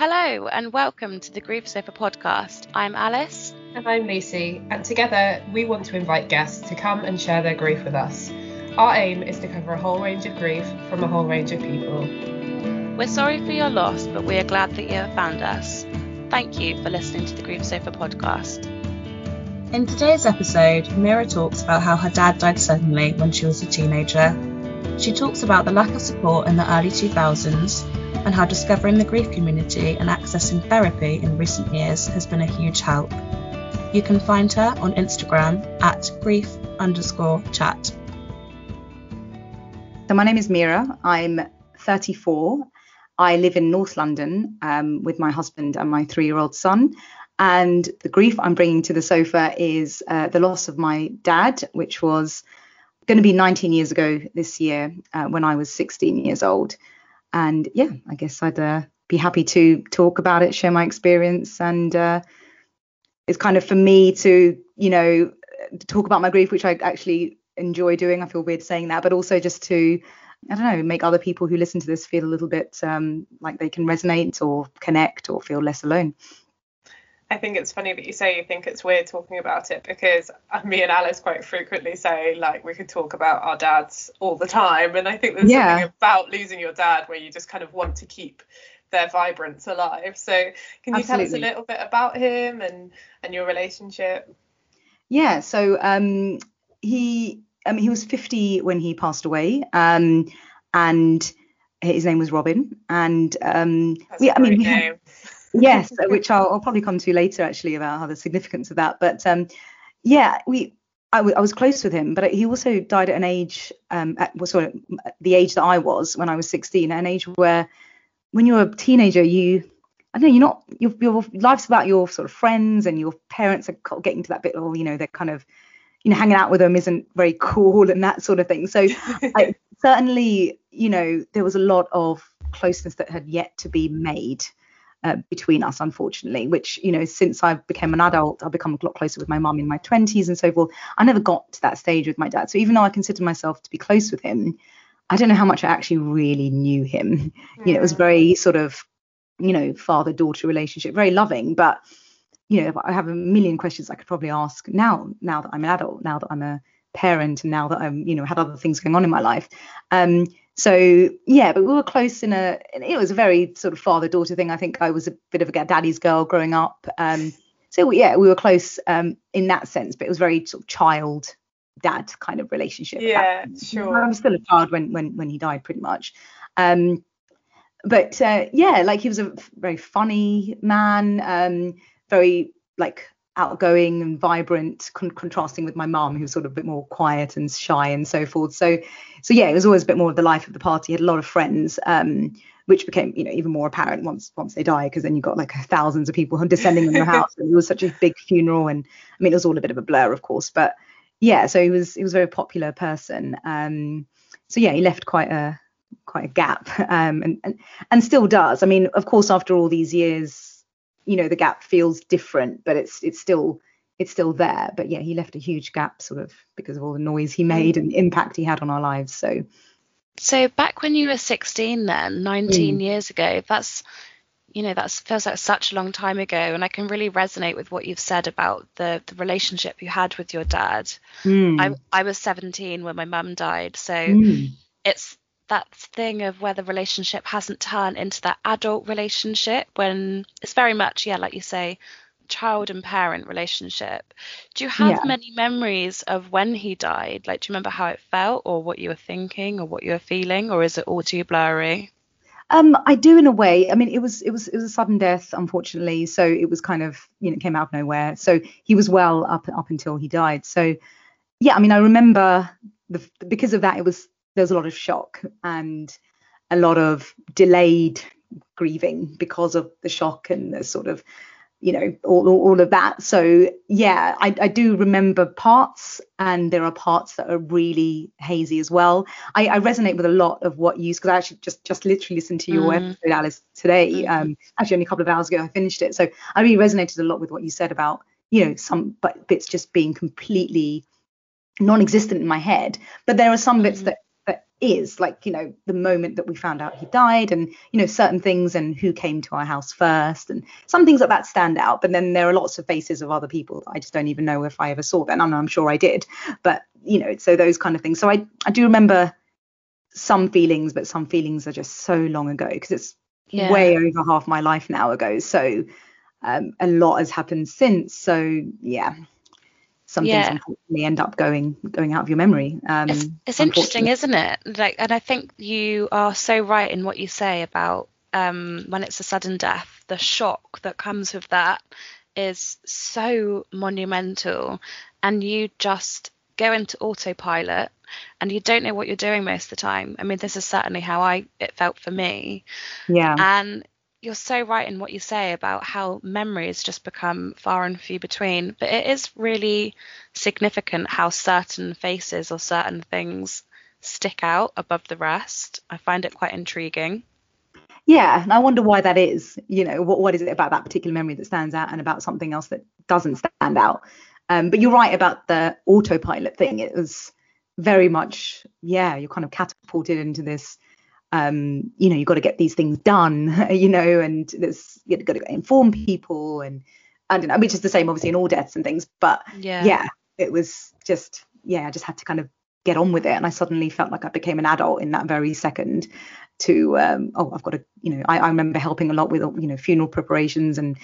Hello and welcome to the Grief Sofa podcast. I'm Alice. And I'm Lucy, and together we want to invite guests to come and share their grief with us. Our aim is to cover a whole range of grief from a whole range of people. We're sorry for your loss, but we are glad that you have found us. Thank you for listening to the Grief Sofa podcast. In today's episode, Meera talks about how her dad died suddenly when she was a teenager. She talks about the lack of support in the early 2000s and how discovering the grief community and accessing therapy in recent years has been a huge help. You can find her on Instagram at grief underscore chat. So my name is Meera. I'm 34. I live in North London um, with my husband and my three-year-old son. And the grief I'm bringing to the sofa is uh, the loss of my dad, which was going to be 19 years ago this year uh, when I was 16 years old. And yeah, I guess I'd uh, be happy to talk about it, share my experience, and uh, it's kind of for me to, you know, talk about my grief, which I actually enjoy doing. I feel weird saying that, but also just to, I don't know, make other people who listen to this feel a little bit um, like they can resonate or connect or feel less alone. I think it's funny that you say you think it's weird talking about it because me and Alice quite frequently say like we could talk about our dads all the time, and I think there's yeah. something about losing your dad where you just kind of want to keep their vibrance alive. So can you Absolutely. tell us a little bit about him and and your relationship? Yeah, so um, he mean he was 50 when he passed away, um, and his name was Robin, and um, we, I mean we had, yes, which I'll, I'll, probably come to later actually about how the significance of that. But um, yeah, we I, w- I was close with him, but he also died at an age um, at well, sorry, the age that I was when I was 16, an age where when you're a teenager, you I don't know, you're not your your life's about your sort of friends and your parents are getting to that bit, or you know, they're kind of you know hanging out with them isn't very cool and that sort of thing. So I, certainly, you know, there was a lot of closeness that had yet to be made uh, between us, unfortunately, which, you know, since I became an adult, I've become a lot closer with my mum in my 20s and so forth. I never got to that stage with my dad. So even though I consider myself to be close with him, I don't know how much I actually really knew him. Mm. You know, it was very sort of, you know, father daughter relationship, very loving. But, you know, I have a million questions I could probably ask now, now that I'm an adult, now that I'm a parent, and now that I'm, you know, had other things going on in my life. Um, so yeah, but we were close in a. It was a very sort of father daughter thing. I think I was a bit of a daddy's girl growing up. Um, so yeah, we were close um, in that sense, but it was very sort of child dad kind of relationship. Yeah, sure. I was still a child when when when he died, pretty much. Um, but uh, yeah, like he was a very funny man, um, very like outgoing and vibrant, con- contrasting with my mum, who's sort of a bit more quiet and shy and so forth. So, so yeah, it was always a bit more of the life of the party. Had a lot of friends, um, which became, you know, even more apparent once once they died, because then you got like thousands of people descending on your house, and it was such a big funeral. And I mean, it was all a bit of a blur, of course, but yeah, so he was he was a very popular person. Um, so yeah, he left quite a quite a gap, um, and, and and still does. I mean, of course, after all these years you know the gap feels different but it's it's still it's still there but yeah he left a huge gap sort of because of all the noise he made and impact he had on our lives so so back when you were 16 then 19 mm. years ago that's you know that feels like such a long time ago and i can really resonate with what you've said about the the relationship you had with your dad mm. I, I was 17 when my mum died so mm. it's that thing of where the relationship hasn't turned into that adult relationship when it's very much, yeah, like you say, child and parent relationship. Do you have yeah. many memories of when he died? Like, do you remember how it felt or what you were thinking or what you were feeling, or is it all too blurry? Um, I do in a way. I mean, it was it was it was a sudden death, unfortunately. So it was kind of you know came out of nowhere. So he was well up up until he died. So yeah, I mean, I remember the because of that, it was there's a lot of shock and a lot of delayed grieving because of the shock and the sort of you know all, all of that so yeah I, I do remember parts and there are parts that are really hazy as well i, I resonate with a lot of what you because i actually just just literally listened to your mm. episode alice today mm-hmm. um actually only a couple of hours ago i finished it so i really resonated a lot with what you said about you know some bits just being completely non-existent in my head but there are some bits mm. that is like you know the moment that we found out he died and you know certain things and who came to our house first and some things like that stand out but then there are lots of faces of other people i just don't even know if i ever saw them. I'm, I'm sure i did but you know so those kind of things. So i i do remember some feelings but some feelings are just so long ago because it's yeah. way over half my life now ago. So um, a lot has happened since. So yeah some yeah. things unfortunately end up going going out of your memory. Um, it's, it's interesting, isn't it? Like, and I think you are so right in what you say about um, when it's a sudden death, the shock that comes with that is so monumental, and you just go into autopilot and you don't know what you're doing most of the time. I mean, this is certainly how I it felt for me. Yeah. And you're so right in what you say about how memories just become far and few between. But it is really significant how certain faces or certain things stick out above the rest. I find it quite intriguing. Yeah, and I wonder why that is. You know, what what is it about that particular memory that stands out and about something else that doesn't stand out? Um, but you're right about the autopilot thing. It was very much, yeah, you're kind of catapulted into this um, you know, you've got to get these things done, you know, and there's you've got to inform people and I don't know, which is the same obviously in all deaths and things. But yeah, yeah it was just yeah, I just had to kind of get on with it. And I suddenly felt like I became an adult in that very second to um, oh I've got to you know I, I remember helping a lot with you know funeral preparations and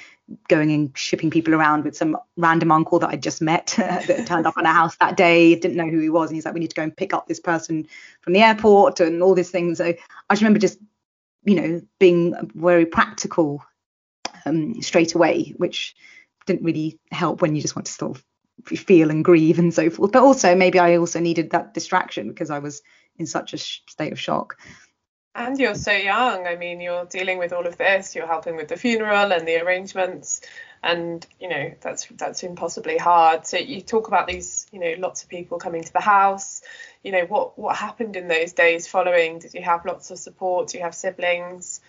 going and shipping people around with some random uncle that I just met that turned up on a house that day didn't know who he was and he's like we need to go and pick up this person from the airport and all these things so I just remember just you know being very practical um, straight away which didn't really help when you just want to sort of feel and grieve and so forth but also maybe I also needed that distraction because I was in such a sh- state of shock and you're so young. I mean, you're dealing with all of this. You're helping with the funeral and the arrangements, and you know that's that's impossibly hard. So you talk about these, you know, lots of people coming to the house. You know, what what happened in those days following? Did you have lots of support? Do you have siblings?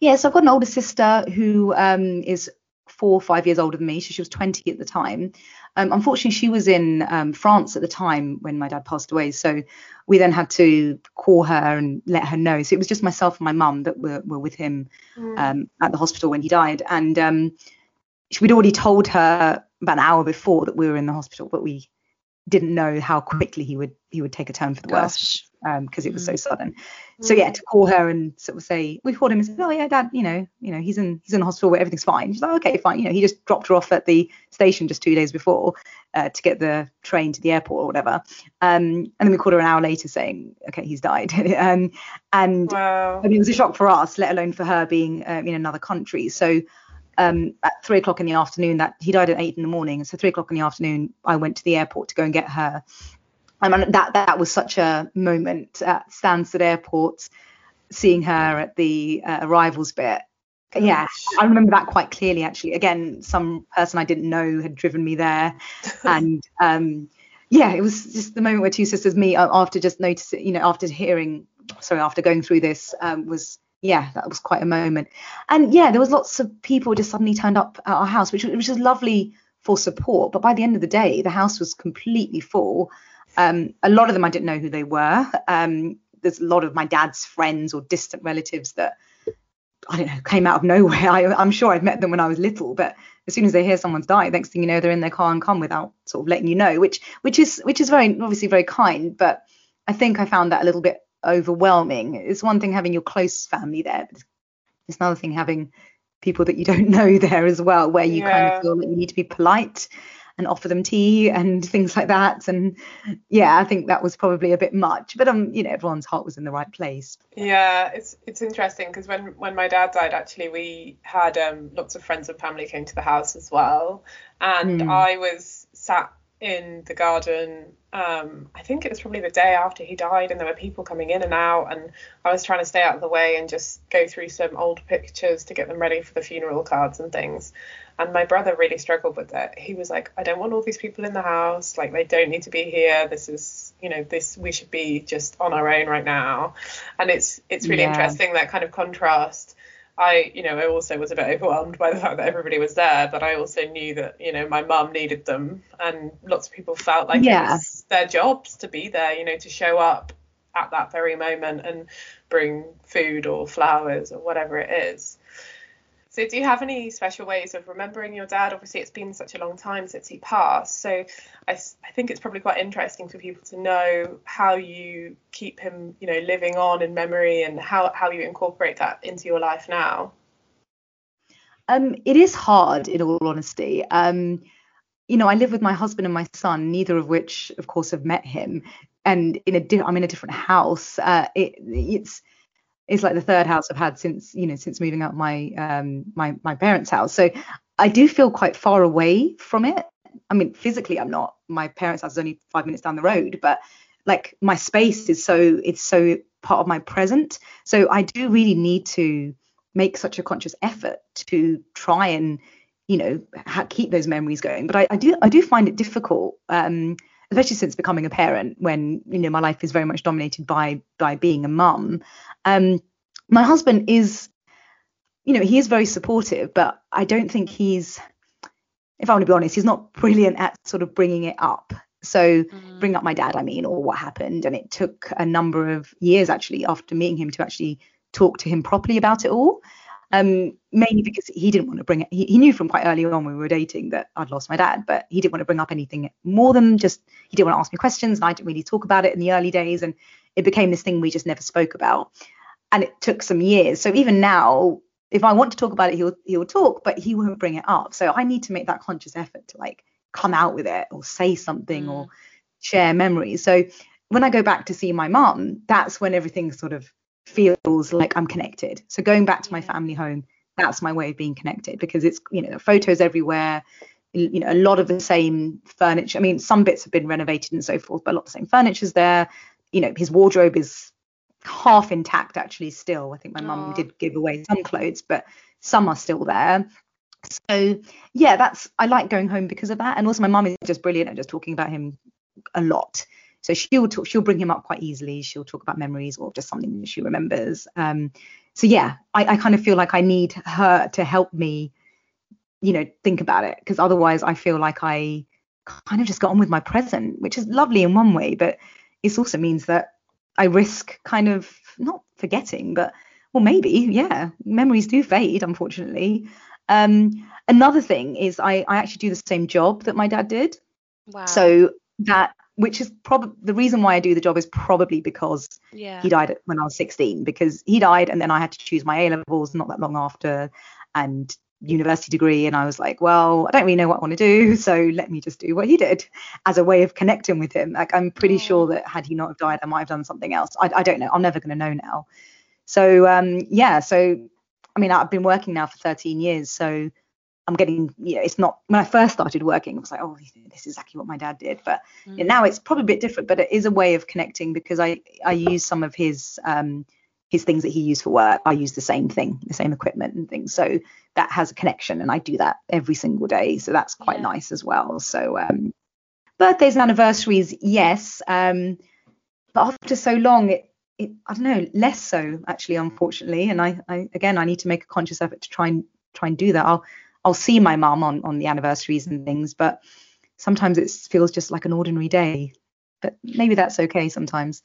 Yes, I've got an older sister who um, is four or five years older than me. So she was 20 at the time. Um, unfortunately, she was in um, France at the time when my dad passed away. So we then had to call her and let her know. So it was just myself and my mum that were, were with him mm. um, at the hospital when he died. And um, we'd already told her about an hour before that we were in the hospital, but we didn't know how quickly he would he would take a turn for the Gosh. worse because um, it was so mm. sudden. So yeah, mm. to call her and sort of say, we called him and said, oh yeah, dad, you know, you know, he's in he's in the hospital where everything's fine. She's like, okay, fine. You know, he just dropped her off at the station just two days before uh, to get the train to the airport or whatever. Um, and then we called her an hour later saying, okay, he's died. um, and wow. I mean, it was a shock for us, let alone for her being um, in another country. So um, at three o'clock in the afternoon, that he died at eight in the morning. So three o'clock in the afternoon, I went to the airport to go and get her I mean, that that was such a moment at Stansted Airport, seeing her at the uh, arrivals bit. Gosh. Yeah, I remember that quite clearly. Actually, again, some person I didn't know had driven me there, and um, yeah, it was just the moment where two sisters meet after just noticing, you know, after hearing, sorry, after going through this, um, was yeah, that was quite a moment. And yeah, there was lots of people just suddenly turned up at our house, which which was lovely for support. But by the end of the day, the house was completely full. Um, a lot of them I didn't know who they were. Um, there's a lot of my dad's friends or distant relatives that I don't know came out of nowhere. I, am sure I'd met them when I was little, but as soon as they hear someone's died, next thing you know, they're in their car and come without sort of letting you know, which which is which is very obviously very kind, but I think I found that a little bit overwhelming. It's one thing having your close family there, but it's another thing having people that you don't know there as well, where you yeah. kind of feel that you need to be polite and offer them tea and things like that. And yeah, I think that was probably a bit much, but um, you know, everyone's heart was in the right place. Yeah, it's it's interesting because when when my dad died, actually, we had um lots of friends and family came to the house as well, and mm. I was sat in the garden um, I think it was probably the day after he died, and there were people coming in and out, and I was trying to stay out of the way and just go through some old pictures to get them ready for the funeral cards and things. And my brother really struggled with it. He was like, I don't want all these people in the house. Like, they don't need to be here. This is, you know, this we should be just on our own right now. And it's it's really yeah. interesting that kind of contrast I, you know, I also was a bit overwhelmed by the fact that everybody was there, but I also knew that, you know, my mum needed them, and lots of people felt like yeah. it was their jobs to be there, you know, to show up at that very moment and bring food or flowers or whatever it is. So, do you have any special ways of remembering your dad? Obviously, it's been such a long time since he passed. So, I, I think it's probably quite interesting for people to know how you keep him, you know, living on in memory and how, how you incorporate that into your life now. Um, it is hard, in all honesty. Um, you know, I live with my husband and my son, neither of which, of course, have met him. And in a, di- I'm in a different house. Uh, it, it's it's like the third house I've had since you know since moving out my um my my parents' house. So I do feel quite far away from it. I mean, physically I'm not. My parents' house is only five minutes down the road, but like my space is so it's so part of my present. So I do really need to make such a conscious effort to try and you know ha- keep those memories going. But I, I do I do find it difficult. Um, especially since becoming a parent when you know my life is very much dominated by by being a mum um my husband is you know he is very supportive but i don't think he's if i want to be honest he's not brilliant at sort of bringing it up so mm. bring up my dad i mean or what happened and it took a number of years actually after meeting him to actually talk to him properly about it all um, mainly because he didn't want to bring it. He, he, knew from quite early on when we were dating that I'd lost my dad, but he didn't want to bring up anything more than just he didn't want to ask me questions, and I didn't really talk about it in the early days, and it became this thing we just never spoke about, and it took some years. So even now, if I want to talk about it, he'll he'll talk, but he won't bring it up. So I need to make that conscious effort to like come out with it or say something mm. or share memories. So when I go back to see my mum, that's when everything sort of feels like I'm connected. So going back to my family home, that's my way of being connected because it's you know photos everywhere you know a lot of the same furniture. I mean some bits have been renovated and so forth but a lot of the same furniture's there. You know his wardrobe is half intact actually still. I think my mum did give away some clothes but some are still there. So yeah that's i like going home because of that. And also my mum is just brilliant at just talking about him a lot so she'll talk, she'll bring him up quite easily. She'll talk about memories or just something that she remembers. Um, so yeah, I, I kind of feel like I need her to help me, you know, think about it because otherwise I feel like I kind of just got on with my present, which is lovely in one way, but it also means that I risk kind of not forgetting, but well, maybe, yeah, memories do fade, unfortunately. Um, another thing is I, I actually do the same job that my dad did. Wow. So that which is probably the reason why I do the job is probably because yeah. he died when I was 16 because he died and then I had to choose my A levels not that long after and university degree and I was like well I don't really know what I want to do so let me just do what he did as a way of connecting with him. Like I'm pretty sure that had he not have died I might have done something else. I, I don't know. I'm never going to know now. So um yeah so I mean I've been working now for 13 years so I'm getting, you know, it's not when I first started working, I was like, oh, this is exactly what my dad did. But mm. now it's probably a bit different, but it is a way of connecting because I I use some of his um his things that he used for work. I use the same thing, the same equipment and things. So that has a connection, and I do that every single day. So that's quite yeah. nice as well. So um, birthdays and anniversaries, yes. Um, but after so long, it, it I don't know, less so actually, unfortunately. And I, I again, I need to make a conscious effort to try and try and do that. I'll I'll see my mum on on the anniversaries and things, but sometimes it feels just like an ordinary day. But maybe that's okay sometimes.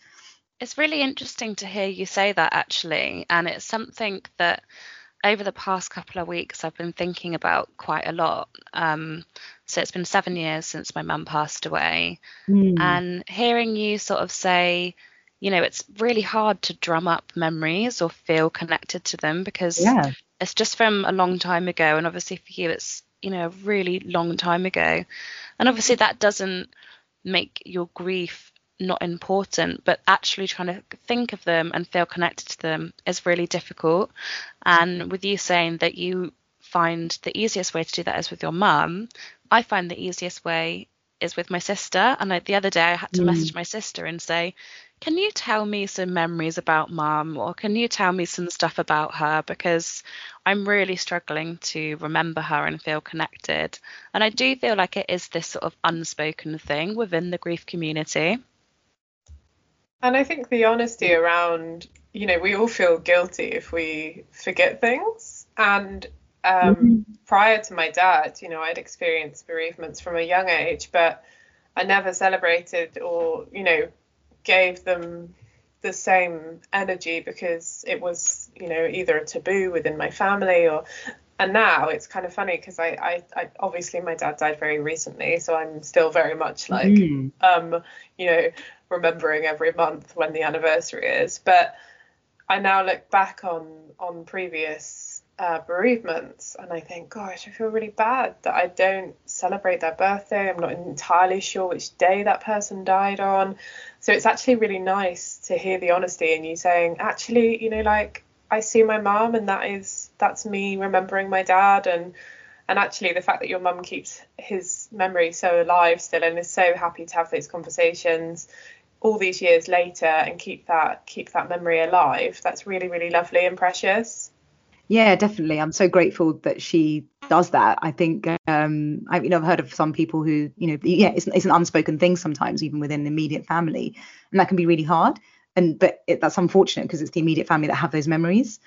It's really interesting to hear you say that actually, and it's something that over the past couple of weeks I've been thinking about quite a lot. Um, so it's been seven years since my mum passed away, mm. and hearing you sort of say, you know, it's really hard to drum up memories or feel connected to them because yeah. it's just from a long time ago. And obviously for you it's you know a really long time ago. And obviously that doesn't make your grief not important but actually trying to think of them and feel connected to them is really difficult. And with you saying that you find the easiest way to do that is with your mum i find the easiest way is with my sister. And like the other day i had to mm. message my sister and say can you tell me some memories about mum or can you tell me some stuff about her because I'm really struggling to remember her and feel connected. And I do feel like it is this sort of unspoken thing within the grief community. And I think the honesty around, you know, we all feel guilty if we forget things. And um, mm-hmm. prior to my dad, you know, I'd experienced bereavements from a young age, but I never celebrated or, you know, gave them the same energy because it was you know either a taboo within my family or and now it's kind of funny because I, I, I, obviously my dad died very recently so i'm still very much like mm. um you know remembering every month when the anniversary is but i now look back on on previous uh, bereavements and I think, gosh, I feel really bad that I don't celebrate their birthday. I'm not entirely sure which day that person died on. So it's actually really nice to hear the honesty and you saying, actually, you know, like I see my mum and that is that's me remembering my dad and and actually the fact that your mum keeps his memory so alive still and is so happy to have those conversations all these years later and keep that keep that memory alive that's really really lovely and precious yeah, definitely. I'm so grateful that she does that. I think um, I've you know I've heard of some people who you know yeah it's, it's an unspoken thing sometimes even within the immediate family, and that can be really hard. And but it, that's unfortunate because it's the immediate family that have those memories.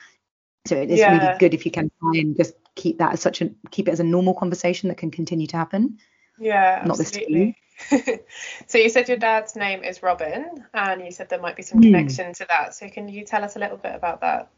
So it is yeah. really good if you can try and just keep that as such a keep it as a normal conversation that can continue to happen. Yeah, not absolutely. this so you said your dad's name is Robin, and you said there might be some mm. connection to that. So can you tell us a little bit about that?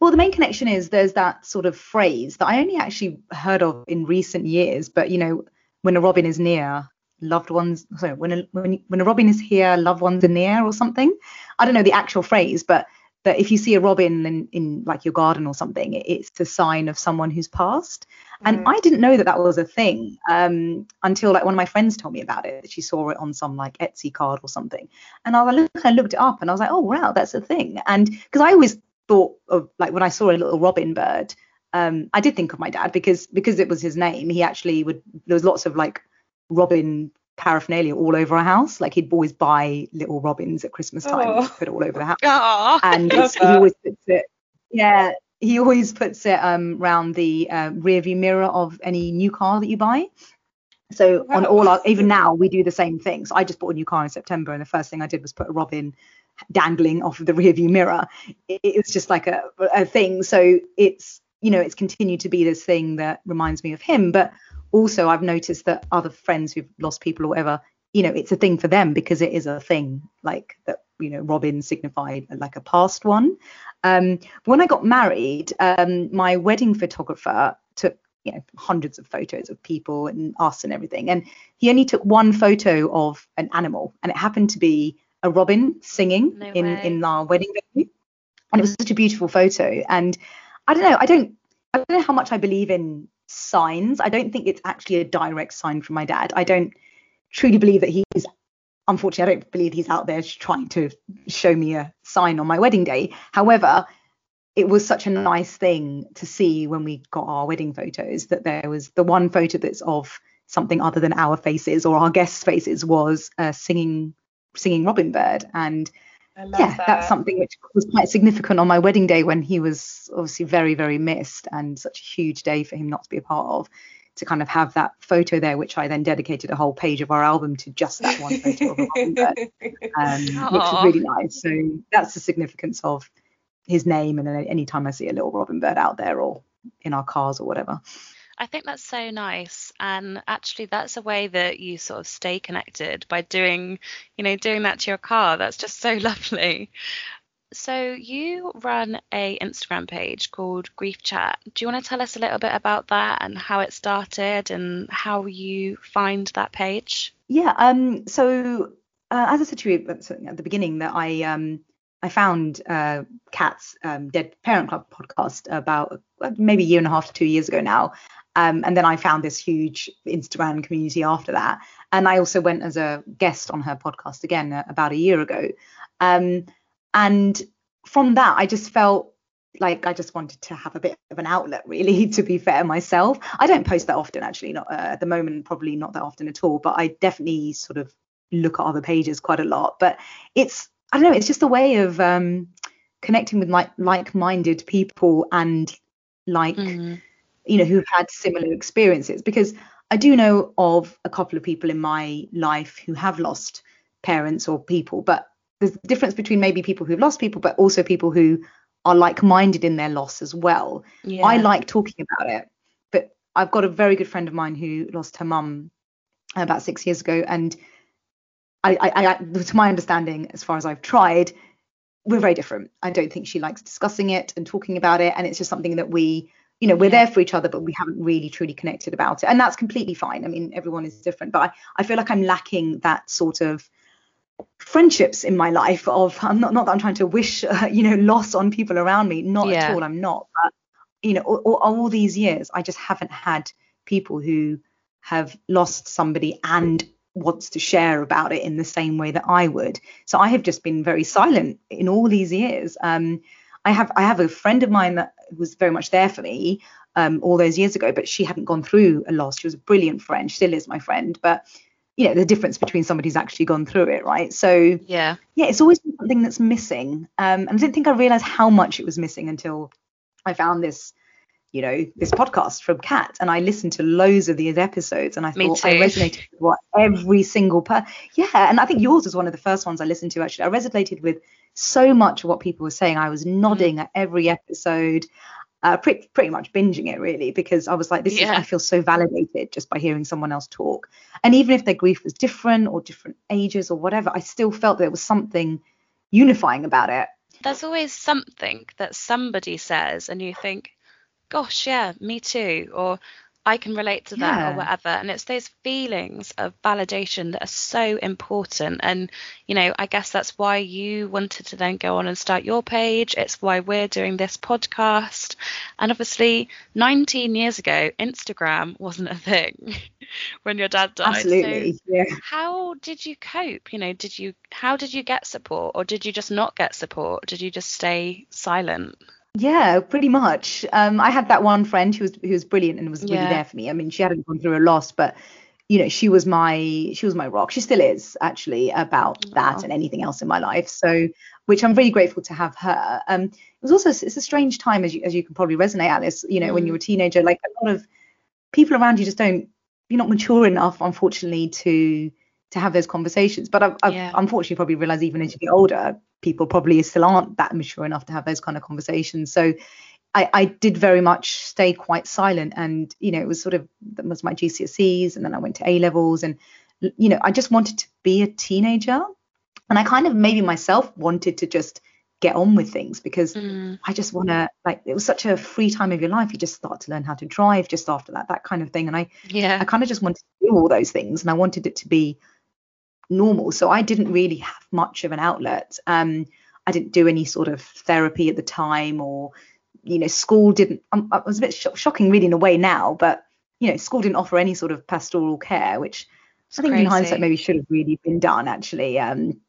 Well, the main connection is there's that sort of phrase that I only actually heard of in recent years, but you know, when a robin is near, loved ones sorry, when a when, when a robin is here, loved ones are near or something. I don't know the actual phrase, but that if you see a robin in, in like your garden or something, it's a sign of someone who's passed. And mm. I didn't know that that was a thing um, until like one of my friends told me about it. She saw it on some like Etsy card or something, and I, looked, I looked it up and I was like, oh wow, that's a thing. And because I always thought of like when I saw a little robin bird, um, I did think of my dad because because it was his name. He actually would there was lots of like robin paraphernalia all over our house. Like he'd always buy little robins at Christmas time oh. put it all over the house. Aww, and he always puts it yeah, he always puts it um round the uh, rear view mirror of any new car that you buy. So wow. on all our even now we do the same thing. So I just bought a new car in September and the first thing I did was put a robin dangling off of the rearview mirror. It, it's just like a, a thing. So it's you know it's continued to be this thing that reminds me of him. But also I've noticed that other friends who've lost people or whatever, you know, it's a thing for them because it is a thing like that. You know, Robin signified like a past one. Um, when I got married, um, my wedding photographer you know hundreds of photos of people and us and everything and he only took one photo of an animal and it happened to be a robin singing no in in our wedding venue, and it was such a beautiful photo. And I don't know, I don't I don't know how much I believe in signs. I don't think it's actually a direct sign from my dad. I don't truly believe that he's unfortunately I don't believe he's out there trying to show me a sign on my wedding day. However, it was such a nice thing to see when we got our wedding photos that there was the one photo that's of something other than our faces or our guests' faces was a singing singing Robin Bird. And yeah, that. that's something which was quite significant on my wedding day when he was obviously very, very missed and such a huge day for him not to be a part of. To kind of have that photo there, which I then dedicated a whole page of our album to just that one photo of a Robin Bird, um, which was really nice. So that's the significance of his name. And any time I see a little Robin Bird out there or in our cars or whatever. I think that's so nice. And actually that's a way that you sort of stay connected by doing, you know, doing that to your car. That's just so lovely. So you run a Instagram page called Grief Chat. Do you want to tell us a little bit about that and how it started and how you find that page? Yeah. Um. So uh, as I said to you at the beginning, that I um I found uh, Kat's um, Dead Parent Club podcast about uh, maybe a year and a half to two years ago now, um, and then I found this huge Instagram community after that. And I also went as a guest on her podcast again uh, about a year ago. Um, and from that, I just felt like I just wanted to have a bit of an outlet, really, to be fair myself. I don't post that often, actually, not uh, at the moment, probably not that often at all, but I definitely sort of look at other pages quite a lot. But it's, I don't know, it's just a way of um, connecting with like like-minded people and like. Mm-hmm you know, who've had similar experiences because I do know of a couple of people in my life who have lost parents or people, but there's a difference between maybe people who've lost people, but also people who are like-minded in their loss as well. Yeah. I like talking about it, but I've got a very good friend of mine who lost her mum about six years ago, and I, I, I, to my understanding, as far as I've tried, we're very different. I don't think she likes discussing it and talking about it, and it's just something that we you know we're yeah. there for each other but we haven't really truly connected about it and that's completely fine i mean everyone is different but i, I feel like i'm lacking that sort of friendships in my life of i'm not not that i'm trying to wish uh, you know loss on people around me not yeah. at all i'm not but you know all, all these years i just haven't had people who have lost somebody and wants to share about it in the same way that I would. So I have just been very silent in all these years. Um, I have I have a friend of mine that was very much there for me um, all those years ago, but she hadn't gone through a loss. She was a brilliant friend, she still is my friend, but you know the difference between somebody who's actually gone through it, right? So yeah, yeah, it's always something that's missing. Um, and I didn't think I realized how much it was missing until I found this you know this podcast from Kat, and I listened to loads of these episodes, and I thought I resonated with what every single person. yeah, and I think yours was one of the first ones I listened to actually. I resonated with so much of what people were saying. I was nodding mm. at every episode, uh, pretty, pretty much binging it really because I was like, this yeah. is, I feel so validated just by hearing someone else talk. And even if their grief was different or different ages or whatever, I still felt there was something unifying about it. There's always something that somebody says, and you think, gosh, yeah, me too. Or I can relate to that yeah. or whatever. And it's those feelings of validation that are so important. And, you know, I guess that's why you wanted to then go on and start your page. It's why we're doing this podcast. And obviously, 19 years ago, Instagram wasn't a thing when your dad died. Absolutely. So yeah. How did you cope? You know, did you, how did you get support or did you just not get support? Did you just stay silent? Yeah, pretty much. Um, I had that one friend who was who was brilliant and was really yeah. there for me. I mean, she hadn't gone through a loss, but you know, she was my she was my rock. She still is actually about Aww. that and anything else in my life. So, which I'm really grateful to have her. Um, it was also it's a strange time as you as you can probably resonate, Alice. You know, mm. when you're a teenager, like a lot of people around you just don't you're not mature enough, unfortunately, to to have those conversations. But I've, I've yeah. unfortunately probably realized even as you get older, people probably still aren't that mature enough to have those kind of conversations. So I, I did very much stay quite silent, and you know it was sort of that was my GCSEs, and then I went to A levels, and you know I just wanted to be a teenager, and I kind of maybe myself wanted to just get on with things because mm. I just want to like it was such a free time of your life you just start to learn how to drive just after that that kind of thing and I yeah I kind of just wanted to do all those things and I wanted it to be normal. So I didn't really have much of an outlet. Um, I didn't do any sort of therapy at the time, or you know, school didn't. Um, it was a bit sh- shocking, really, in a way now, but you know, school didn't offer any sort of pastoral care, which it's I think crazy. in hindsight maybe should have really been done. Actually, um,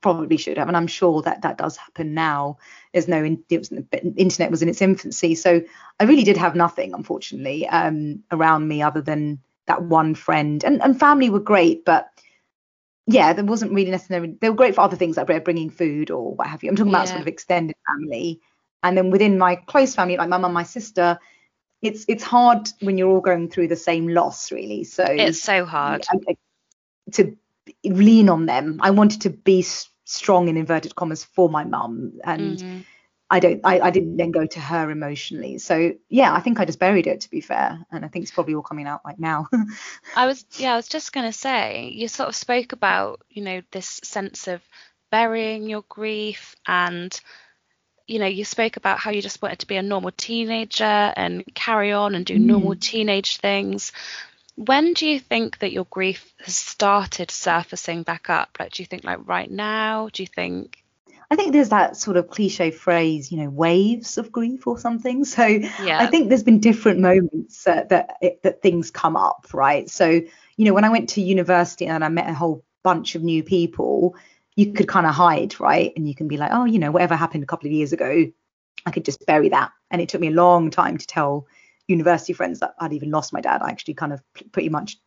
probably should have, and I'm sure that that does happen now. There's no, in, it was, internet was in its infancy, so I really did have nothing, unfortunately, um, around me other than that one friend, and and family were great, but yeah, there wasn't really necessarily. They were great for other things like bringing food or what have you. I'm talking yeah. about sort of extended family, and then within my close family, like my mum and my sister, it's it's hard when you're all going through the same loss, really. So it's so hard to lean on them. I wanted to be strong in inverted commas for my mum, and mm-hmm. I don't I, I didn't then go to her emotionally. So yeah, I think I just buried it to be fair. And I think it's probably all coming out like now. I was yeah, I was just gonna say, you sort of spoke about, you know, this sense of burying your grief and you know, you spoke about how you just wanted to be a normal teenager and carry on and do mm. normal teenage things. When do you think that your grief has started surfacing back up? Like, do you think like right now? Do you think I think there's that sort of cliche phrase, you know, waves of grief or something. So yeah. I think there's been different moments uh, that it, that things come up, right? So you know, when I went to university and I met a whole bunch of new people, you could kind of hide, right? And you can be like, oh, you know, whatever happened a couple of years ago, I could just bury that. And it took me a long time to tell university friends that I'd even lost my dad. I actually kind of pretty much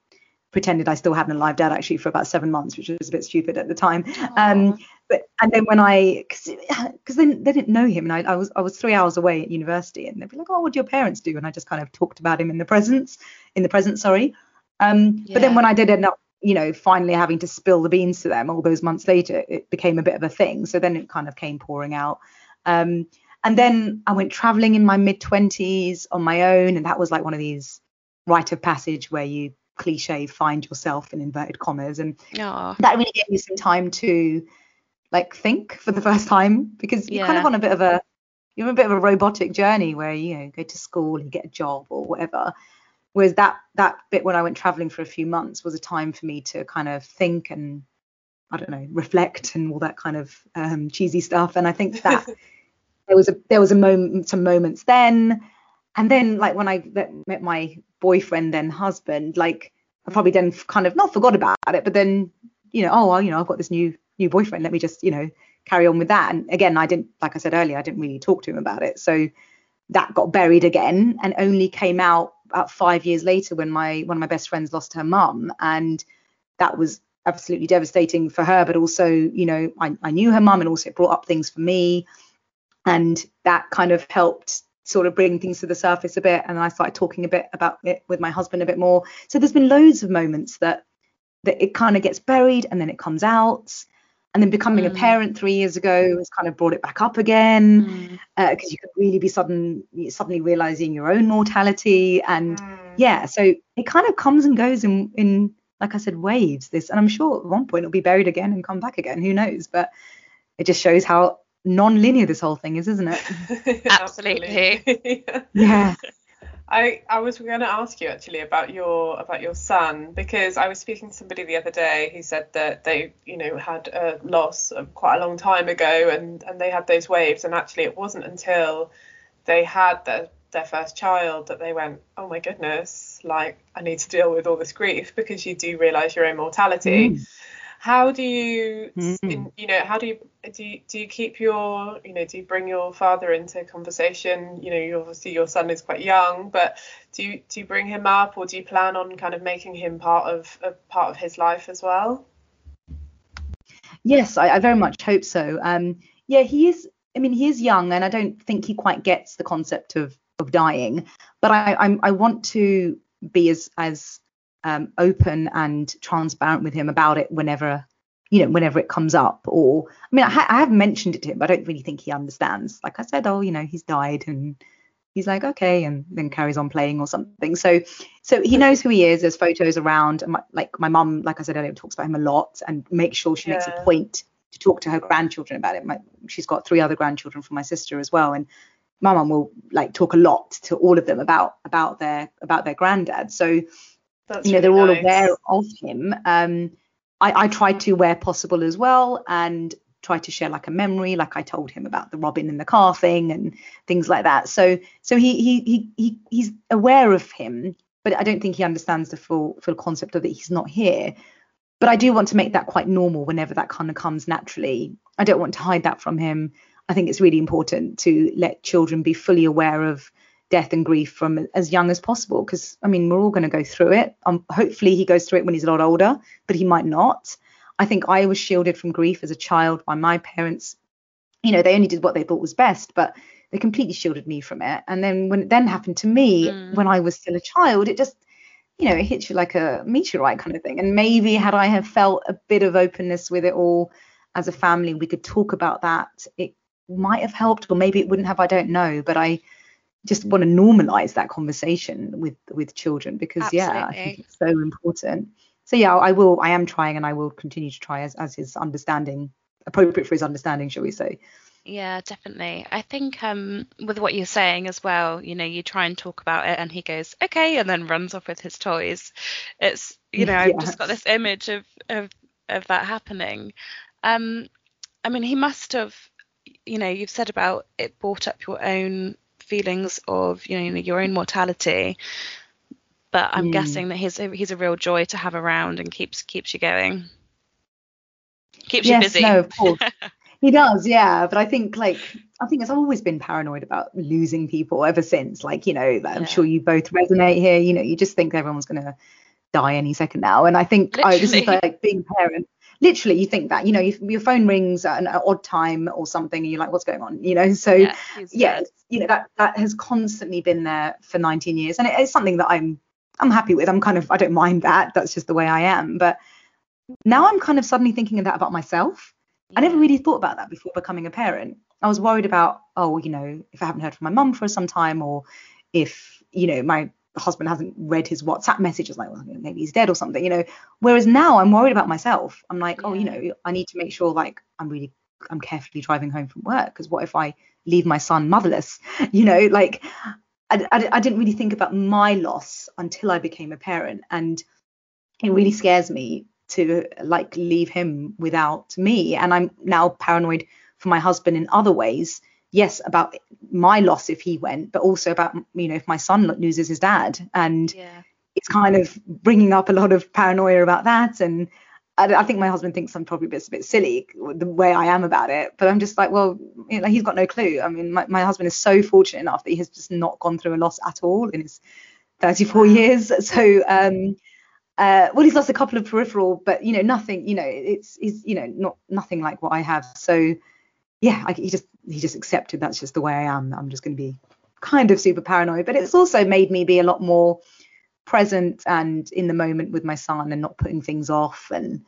pretended I still had an alive dad actually for about seven months, which was a bit stupid at the time. Um, but and then when I, because then they didn't know him, and I, I, was I was three hours away at university, and they'd be like, oh, what do your parents do? And I just kind of talked about him in the presence, in the present, sorry. Um, yeah. But then when I did end up, you know, finally having to spill the beans to them all those months later, it became a bit of a thing. So then it kind of came pouring out. Um, and then I went traveling in my mid 20s on my own, and that was like one of these rite of passage where you cliche find yourself in inverted commas, and Aww. that really gave me some time to like think for the first time because you're yeah. kind of on a bit of a you're on a bit of a robotic journey where you know go to school and get a job or whatever. Whereas that that bit when I went traveling for a few months was a time for me to kind of think and I don't know reflect and all that kind of um, cheesy stuff. And I think that there was a there was a moment some moments then, and then like when I met my boyfriend then husband, like I probably then kind of not forgot about it, but then you know oh well you know I've got this new new boyfriend. Let me just you know carry on with that. And again, I didn't, like I said earlier, I didn't really talk to him about it. So that got buried again and only came out about five years later when my one of my best friends lost her mum. And that was absolutely devastating for her, but also, you know, I, I knew her mum and also it brought up things for me. And that kind of helped sort of bring things to the surface a bit. And I started talking a bit about it with my husband a bit more. So there's been loads of moments that that it kind of gets buried and then it comes out and then becoming mm. a parent three years ago has kind of brought it back up again because mm. uh, you could really be sudden suddenly realizing your own mortality and mm. yeah so it kind of comes and goes in in like i said waves this and i'm sure at one point it'll be buried again and come back again who knows but it just shows how non-linear this whole thing is isn't it? Absolutely. Yeah. I, I was going to ask you actually about your about your son because I was speaking to somebody the other day who said that they you know had a loss quite a long time ago and and they had those waves and actually it wasn't until they had their their first child that they went oh my goodness like I need to deal with all this grief because you do realize your own mortality. Mm how do you mm-hmm. you know how do you do you, do you keep your you know do you bring your father into conversation? You know you obviously your son is quite young but do you do you bring him up or do you plan on kind of making him part of a part of his life as well? Yes I, I very much hope so. Um yeah he is i mean he is young and i don't think he quite gets the concept of of dying but i I'm, i want to be as as um, open and transparent with him about it whenever you know whenever it comes up or i mean I, ha- I have mentioned it to him but i don't really think he understands. Like i said oh you know he's died and he's like okay and then carries on playing or something. So so he knows who he is there's photos around my, like my mum like i said earlier talks about him a lot and makes sure she yeah. makes a point to talk to her grandchildren about it. My, she's got three other grandchildren from my sister as well and my mum will like talk a lot to all of them about about their about their granddad. So that's you know, really they're nice. all aware of him. Um, I, I try to where possible as well and try to share like a memory, like I told him about the Robin in the car thing and things like that. So so he he he, he he's aware of him, but I don't think he understands the full full concept of that He's not here. But I do want to make that quite normal whenever that kind of comes naturally. I don't want to hide that from him. I think it's really important to let children be fully aware of death and grief from as young as possible because I mean we're all going to go through it. Um, hopefully he goes through it when he's a lot older, but he might not. I think I was shielded from grief as a child by my parents. You know, they only did what they thought was best, but they completely shielded me from it. And then when it then happened to me mm. when I was still a child, it just you know, it hits you like a meteorite kind of thing. And maybe had I have felt a bit of openness with it all as a family, we could talk about that. It might have helped, or maybe it wouldn't have. I don't know. But I just want to normalize that conversation with with children because Absolutely. yeah, I think it's so important. So yeah, I will. I am trying, and I will continue to try as as his understanding appropriate for his understanding, shall we say? Yeah, definitely. I think um, with what you're saying as well, you know, you try and talk about it, and he goes okay, and then runs off with his toys. It's you know, yeah. I've just got this image of of of that happening. Um, I mean, he must have, you know, you've said about it brought up your own feelings of you know your own mortality. But i'm mm. guessing that he's a, he's a real joy to have around and keeps keeps you going. Keeps yes, you busy. no of course. He does yeah but i think like i think i've always been paranoid about losing people ever since. Like you know i'm yeah. sure you both resonate here. You know you just think everyone's going to die any second now. And i think oh, this is like being a parent literally you think that you know if your phone rings at an odd time or something and you're like what's going on? You know so yeah, yeah you know that that has constantly been there for 19 years. And it is something that i'm i'm happy with. I'm kind of i don't mind that. That's just the way i am. But now i'm kind of suddenly thinking of that about myself. Yeah. i never really thought about that before becoming a parent. I was worried about oh you know if i haven't heard from my mum for some time or if you know my husband hasn't read his WhatsApp messages, like, well, maybe he's dead or something, you know. Whereas now I'm worried about myself. I'm like, yeah. oh, you know, I need to make sure like I'm really I'm carefully driving home from work because what if I leave my son motherless? You know, like I, I, I didn't really think about my loss until I became a parent, and it really scares me to like leave him without me. And I'm now paranoid for my husband in other ways. Yes, about my loss if he went, but also about you know if my son loses his dad, and yeah. it's kind of bringing up a lot of paranoia about that. And I, I think my husband thinks I'm probably a bit, a bit silly the way I am about it, but I'm just like, well, you know, he's got no clue. I mean, my, my husband is so fortunate enough that he has just not gone through a loss at all in his 34 years. So um, uh, well, he's lost a couple of peripheral, but you know, nothing. You know, it's he's you know not nothing like what I have. So yeah, I, he just he just accepted that's just the way I am. I'm just going to be kind of super paranoid, but it's also made me be a lot more present and in the moment with my son and not putting things off and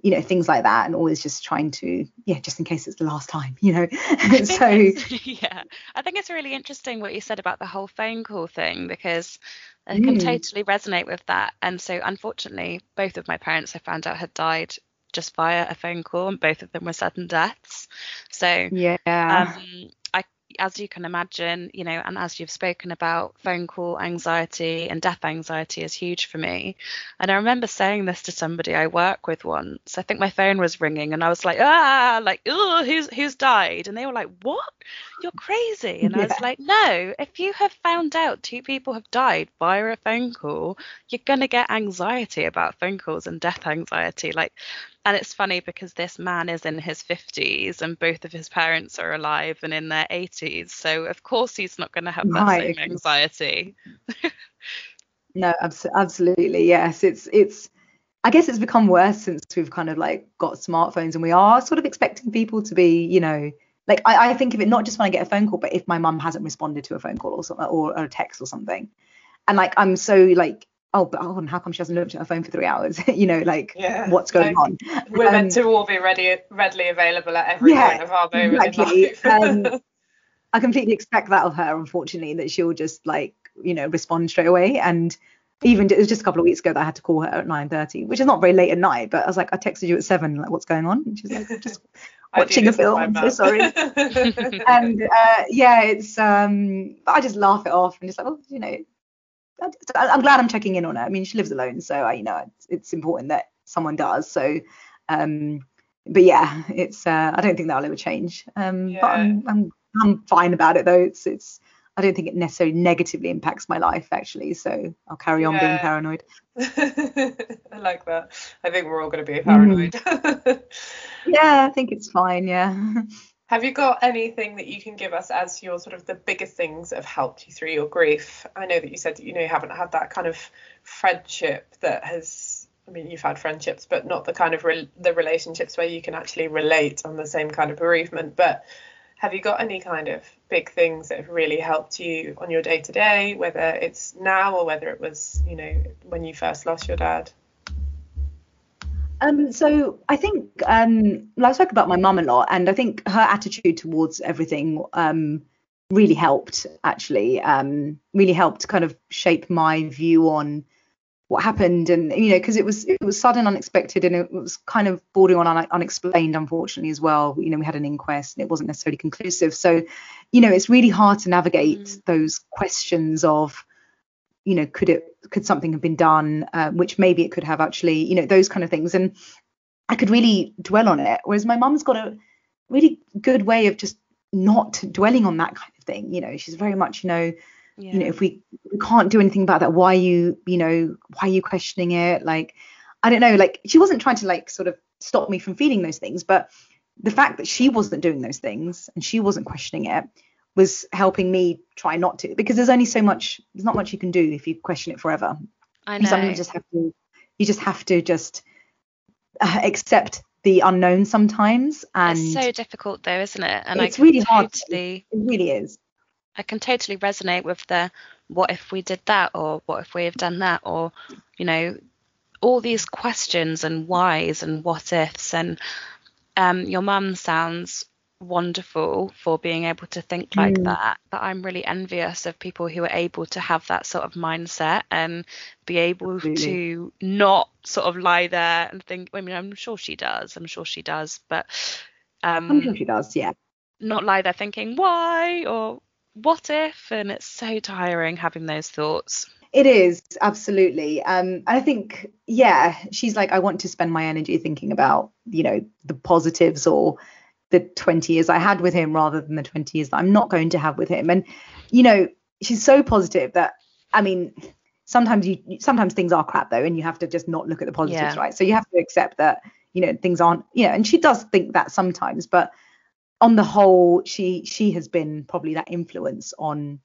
you know things like that and always just trying to yeah just in case it's the last time you know so yeah i think it's really interesting what you said about the whole phone call thing because I can mm. totally resonate with that. And so, unfortunately, both of my parents I found out had died just via a phone call, and both of them were sudden deaths. So, yeah, um, I as you can imagine, you know, and as you've spoken about, phone call anxiety and death anxiety is huge for me. And I remember saying this to somebody I work with once. I think my phone was ringing and I was like, ah, like, oh, who's who's died? And they were like, what? You're crazy. And yeah. I was like, no, if you have found out two people have died via a phone call, you're gonna get anxiety about phone calls and death anxiety. Like and it's funny because this man is in his 50s and both of his parents are alive and in their 80s. So, of course, he's not going to have that right. same anxiety. no, abs- absolutely. Yes. It's, it's, I guess it's become worse since we've kind of like got smartphones and we are sort of expecting people to be, you know, like I, I think of it not just when I get a phone call, but if my mum hasn't responded to a phone call or something or, or a text or something. And like I'm so like oh, but oh, and how come she hasn't looked at her phone for three hours? you know, like yeah, what's going like, on? We're um, meant to all be ready, readily available at every yeah, point of our moment exactly. um, I completely expect that of her, unfortunately, that she'll just like, you know, respond straight away. And even it was just a couple of weeks ago that I had to call her at 9:30, which is not very late at night, but I was like, I texted you at seven, like, what's going on? And she's like, just watching a film. I'm so sorry. and uh, yeah, it's um, I just laugh it off and just like, oh, you know, I'm glad I'm checking in on her. I mean, she lives alone, so I, you know, it's, it's important that someone does. So, um, but yeah, it's uh, I don't think that'll ever change. Um, yeah. but I'm, I'm I'm fine about it though. It's it's I don't think it necessarily negatively impacts my life actually. So I'll carry on yeah. being paranoid. I like that. I think we're all going to be paranoid. Mm. yeah, I think it's fine. Yeah. Have you got anything that you can give us as your sort of the biggest things that have helped you through your grief? I know that you said that you know you haven't had that kind of friendship that has. I mean, you've had friendships, but not the kind of re- the relationships where you can actually relate on the same kind of bereavement. But have you got any kind of big things that have really helped you on your day to day, whether it's now or whether it was, you know, when you first lost your dad? Um, so I think um, I spoke about my mum a lot, and I think her attitude towards everything um, really helped. Actually, um, really helped kind of shape my view on what happened, and you know, because it was it was sudden, unexpected, and it was kind of bordering on un- unexplained, unfortunately, as well. You know, we had an inquest, and it wasn't necessarily conclusive. So, you know, it's really hard to navigate mm. those questions of you know could it could something have been done uh, which maybe it could have actually you know those kind of things. And i could really dwell on it. Whereas my mum's got a really good way of just not dwelling on that kind of thing. You know she's very much you know yeah. you know if we, we can't do anything about that why are you you know why are you questioning it? Like i don't know like she wasn't trying to like sort of stop me from feeling those things but the fact that she wasn't doing those things and she wasn't questioning it was helping me try not to because there's only so much there's not much you can do if you question it forever. I know. sometimes you just have to you just have to just uh, accept the unknown sometimes and it's so difficult though isn't it? And it's really hard. totally, it really is. I can totally resonate with the what if we did that or what if we have done that or you know all these questions and whys and what ifs. And um, your mum sounds wonderful for being able to think like mm. that but i'm really envious of people who are able to have that sort of mindset and be able Absolutely. to not sort of lie there and think i mean i'm sure she does i'm sure she does but Um, I'm sure she does, yeah. Not lie there thinking why or what if, and it's so tiring having those thoughts. It is absolutely. Um, I think, yeah, she's like, I want to spend my energy thinking about, you know, the positives or the 20 years I had with him rather than the 20 years that I'm not going to have with him. And, you know, she's so positive that, I mean, sometimes you, sometimes things are crap though, and you have to just not look at the positives, yeah. right? So you have to accept that, you know, things aren't, you know, and she does think that sometimes, but on the whole, she, she has been probably that influence on,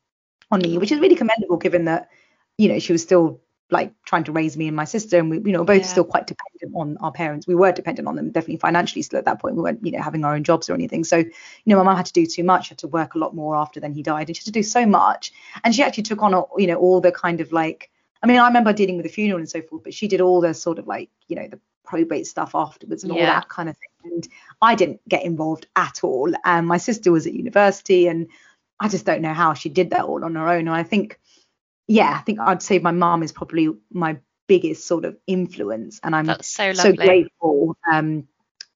on me, which is really commendable given that, you know, she was still like trying to raise me and my sister and we you know both yeah. still quite dependent on our parents. We were dependent on them definitely financially still at that point. We weren't you know having our own jobs or anything. So you know my mum had to do too much had to work a lot more after then he died and she had to do so much. And she actually took on you know all the kind of like i mean i remember dealing with the funeral and so forth but she did all the sort of like you know the probate stuff afterwards and yeah. all that kind of thing. And i didn't get involved at all. And my sister was at university and i just don't know how she did that all on her own. And i think yeah, I think I'd say my mom is probably my biggest sort of influence, and I'm so, so, grateful. Um,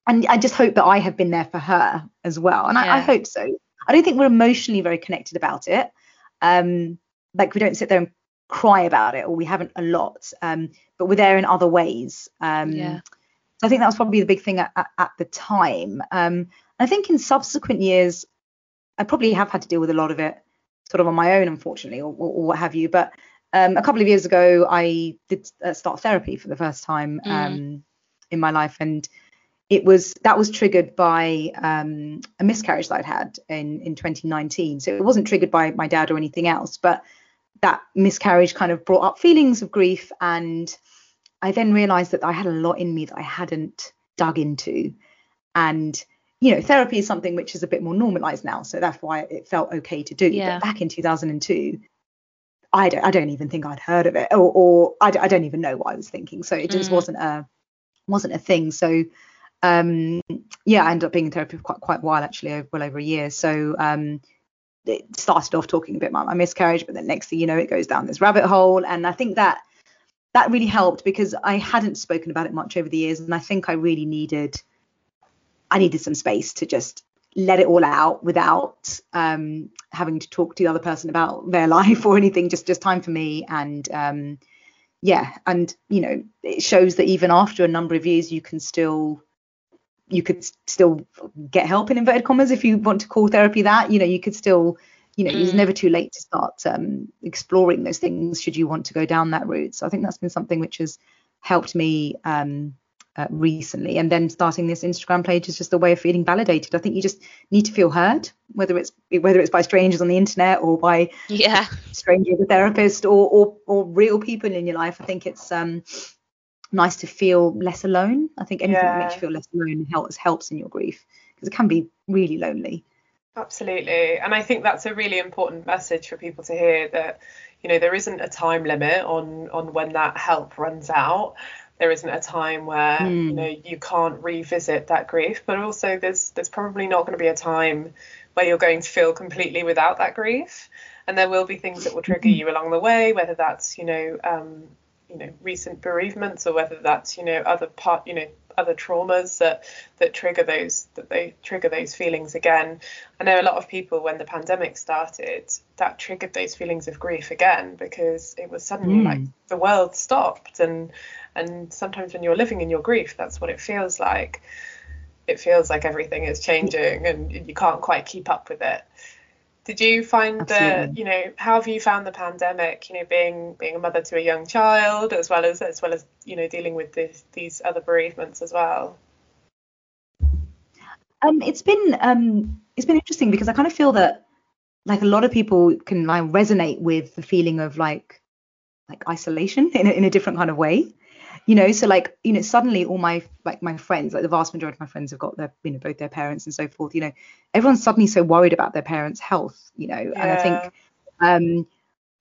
and I just hope that I have been there for her as well, and yeah. I, I, hope so. I don't think we're emotionally very connected about it. Um, like we don't sit there and cry about it, or we haven't a lot, um, but we're there in other ways. Um, yeah. So I think that was probably the big thing at, at, at the time. Um, I think in subsequent years, I probably have had to deal with a lot of it sort of on my own, unfortunately, or, or, or what have you. But um, a couple of years ago, I did uh, start therapy for the first time mm. um, in my life, and it was that was triggered by um, a miscarriage that I'd had in in 2019. So it wasn't triggered by my dad or anything else, but that miscarriage kind of brought up feelings of grief, and I then realised that I had a lot in me that I hadn't dug into, and you know, therapy is something which is a bit more normalized now, so that's why it felt okay to do. Yeah. But back in 2002, I don't, I don't even think I'd heard of it, or, or I, I don't even know what I was thinking. So it just mm. wasn't a, wasn't a thing. So, um, yeah, I ended up being in therapy for quite quite a while, actually, well over a year. So, um, it started off talking a bit about my miscarriage, but then next thing you know, it goes down this rabbit hole, and I think that that really helped because I hadn't spoken about it much over the years, and I think I really needed I needed some space to just let it all out without um, having to talk to the other person about their life or anything. Just just time for me and um, yeah, and you know it shows that even after a number of years, you can still you could still get help in inverted commas if you want to call therapy that. You know, you could still you know, mm. it's never too late to start um, exploring those things should you want to go down that route. So I think that's been something which has helped me um, uh, recently. And then starting this instagram page is just a way of feeling validated. I think you just need to feel heard whether it's whether it's by strangers on the internet or by yeah. stranger the therapist or, or or real people in your life. I think it's um nice to feel less alone. I think anything yeah. that makes you feel less alone helps helps in your grief because it can be really lonely. Absolutely. And i think that's a really important message for people to hear that you know there isn't a time limit on on when that help runs out there isn't a time where mm. you hmm. know you can't revisit that grief but also there's there's probably not going to be a time where you're going to feel completely without that grief and there will be things that will trigger hmm. you along the way whether that's you know um, you know recent bereavements or whether that's you know other part you know other traumas that that trigger those that they trigger those feelings again. I know a lot of people when the pandemic started that triggered those feelings of grief again because it was suddenly mm. like the world stopped and and sometimes when you're living in your grief, that's what it feels like. It feels like everything is changing and you can't quite keep up with it. Did you find that you know how have you found the pandemic? You know, being being a mother to a young child as well as as well as you know dealing with this, these other bereavements as well. Um, it's been um, it's been interesting because I kind of feel that like a lot of people can like resonate with the feeling of like like isolation in a, in a different kind of way you know so like you know suddenly all my like my friends like the vast majority of my friends have got their you know both their parents and so forth you know everyone's suddenly so worried about their parents health you know yeah. and i think um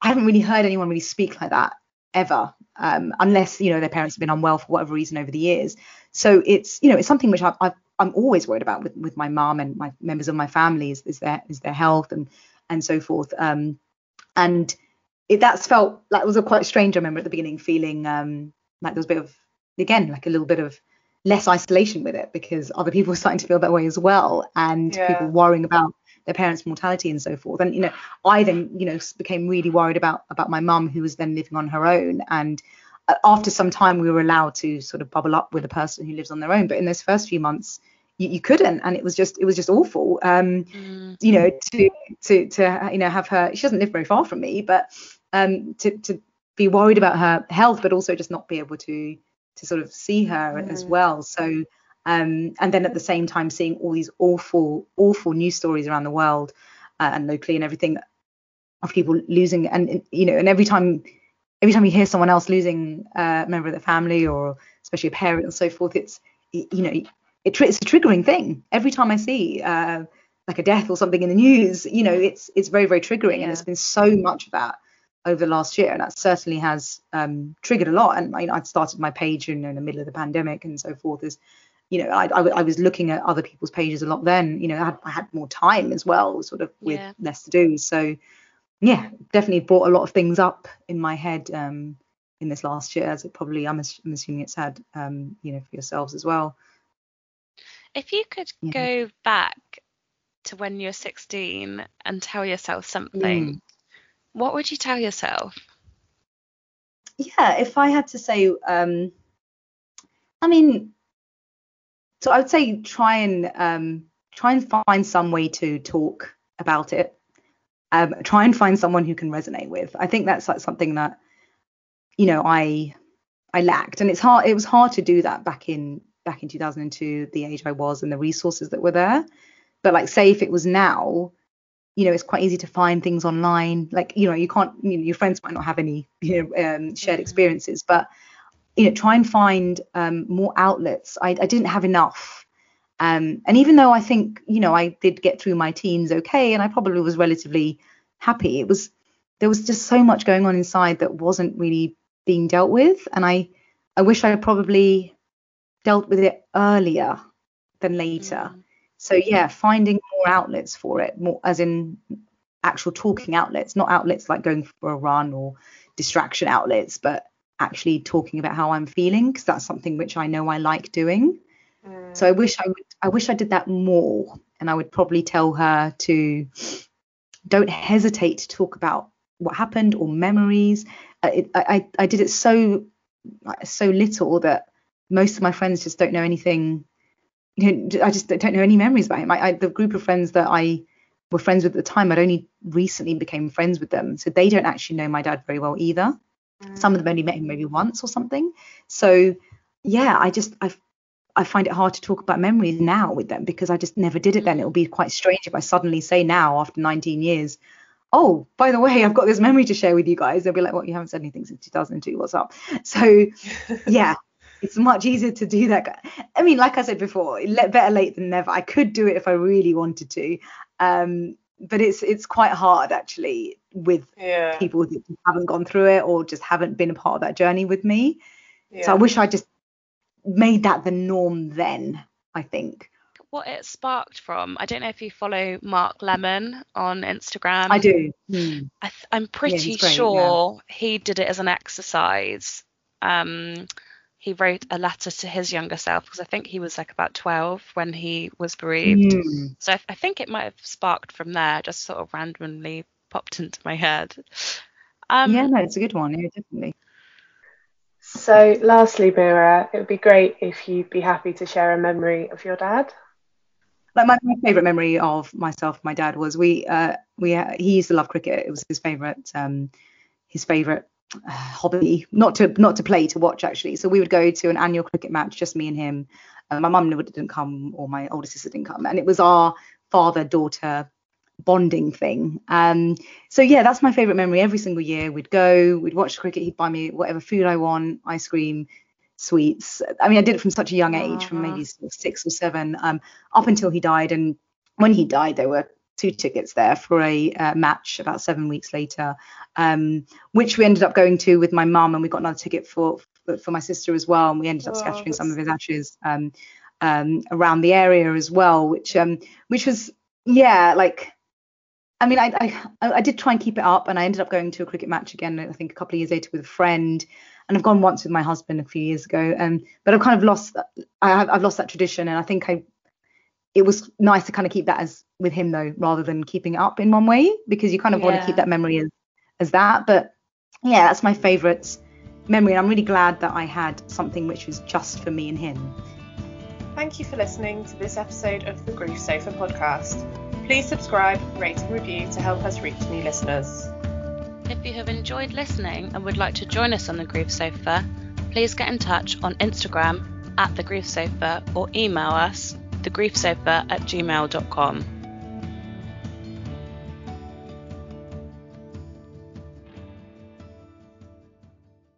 i haven't really heard anyone really speak like that ever um unless you know their parents have been unwell for whatever reason over the years so it's you know it's something which i i am always worried about with, with my mom and my members of my family is, is their is their health and and so forth um and it that's felt like it was a quite strange i remember at the beginning feeling um like there was a bit of again like a little bit of less isolation with it because other people were starting to feel that way as well, and yeah. people worrying about their parents' mortality and so forth. And you know, I then you know became really worried about about my mum who was then living on her own. And uh, after some time, we were allowed to sort of bubble up with a person who lives on their own. But in those first few months, you, you couldn't, and it was just it was just awful. Um, mm. You know, to to to you know have her. She doesn't live very far from me, but um, to to be worried about her health, but also just not be able to to sort of see her mm. as well. So um, and then at the same time seeing all these awful, awful news stories around the world uh, and locally and everything of people losing, and you know, and every time, every time you hear someone else losing a member of the family or especially a parent and so forth, it's you know, it, it's a triggering thing. Every time I see uh, like a death or something in the news, you know, it's it's very very triggering, yeah. and there's been so much of that over the last year, and that certainly has um, triggered a lot. And I, I started my page know, in the middle of the pandemic and so forth, is you know, I, I, I, was looking at other people's pages a lot then. You know, I had, I had more time as well, sort of with yeah. less to do. So, yeah, definitely brought a lot of things up in my head um, in this last year, as it probably I'm, I'm assuming it's had, um, you know, for yourselves as well. If you could yeah. go back to when you're 16 and tell yourself something, mm. What would you tell yourself? Yeah, if I had to say, um, I mean, so I would say try and um, try and find some way to talk about it. Um, try and find someone who can resonate with. I think that's like something that you know I I lacked, and it's hard. It was hard to do that back in back in 2002, the age I was, and the resources that were there. But like, say if it was now, you know, it's quite easy to find things online. Like, you know, you can't, you know, your friends might not have any, you know, um, shared mm-hmm. experiences, but you know, try and find um, more outlets. I, I, didn't have enough. Um, and even though I think, you know, I did get through my teens okay, and I probably was relatively happy, it was there was just so much going on inside that wasn't really being dealt with. And I, I wish I probably dealt with it earlier than later. Mm. So yeah, finding more outlets for it, more as in actual talking outlets, not outlets like going for a run or distraction outlets, but actually talking about how I'm feeling because that's something which I know I like doing. Mm. So I wish I would I wish I did that more and I would probably tell her to don't hesitate to talk about what happened or memories. Uh, it, I, I did it so so little that most of my friends just don't know anything. I just don't know any memories about him. I, I, the group of friends that I were friends with at the time, I'd only recently became friends with them, so they don't actually know my dad very well either. Some of them only met him maybe once or something. So yeah, I just I I find it hard to talk about memories now with them because I just never did it then. It'll be quite strange if I suddenly say now after 19 years, oh, by the way, I've got this memory to share with you guys. They'll be like, well, you haven't said anything since 2002. What's up? So yeah, it's much easier to do that. I mean, like I said before, better late than never. I could do it if I really wanted to. Um, but it's it's quite hard actually with yeah. people that haven't gone through it or just haven't been a part of that journey with me. Yeah. So I wish I just made that the norm then. I think. What it sparked from, I don't know if you follow Mark Lemon on Instagram. I do. Hmm. I am pretty yeah, great, sure he did it as an exercise. Um, he wrote a letter to his younger self because I think he was like about 12 when he was bereaved. Mm. So I, I, think it might have sparked from there, just sort of randomly popped into my head. Um, yeah, no, it's a good one. Yeah, definitely. So, lastly, Meera, it would be great if you'd be happy to share a memory of your dad. Like my, my favorite memory of myself, my dad was we uh, we uh, he used to love cricket. It was his favorite um, his favorite hobby, not to not to play, to watch actually. So we would go to an annual cricket match, just me and him. Uh, my mum didn't come, or my older sister didn't come, and it was our father-daughter bonding thing. Um, so yeah, that's my favourite memory. Every single year we'd go, we'd watch cricket. He'd buy me whatever food I want, ice cream, sweets. I mean, I did it from such a young age, from maybe six or seven, um, up until he died. And when he died, there were two tickets there for a uh, match about seven weeks later, um, which we ended up going to with my mum, and we got another ticket for for my sister as well, and we ended up scattering some of his ashes um, um, around the area as well, which um, which was yeah, like I mean, I, I I did try and keep it up, and I ended up going to a cricket match again. I think a couple of years later with a friend, and I've gone once with my husband a few years ago. Um, but I've kind of lost I have, I've lost that tradition, and I think I it was nice to kind of keep that as with him though, rather than keeping it up in one way because you kind of yeah. want to keep that memory as as that. But yeah, that's my favourite memory, and I'm really glad that I had something which was just for me and him. Thank you for listening to this episode of the Grief Sofa podcast. Please subscribe, rate, and review to help us reach new listeners. If you have enjoyed listening and would like to join us on the Grief Sofa, please get in touch on Instagram at the Grief Sofa or email us thegriefsofa at gmail.com.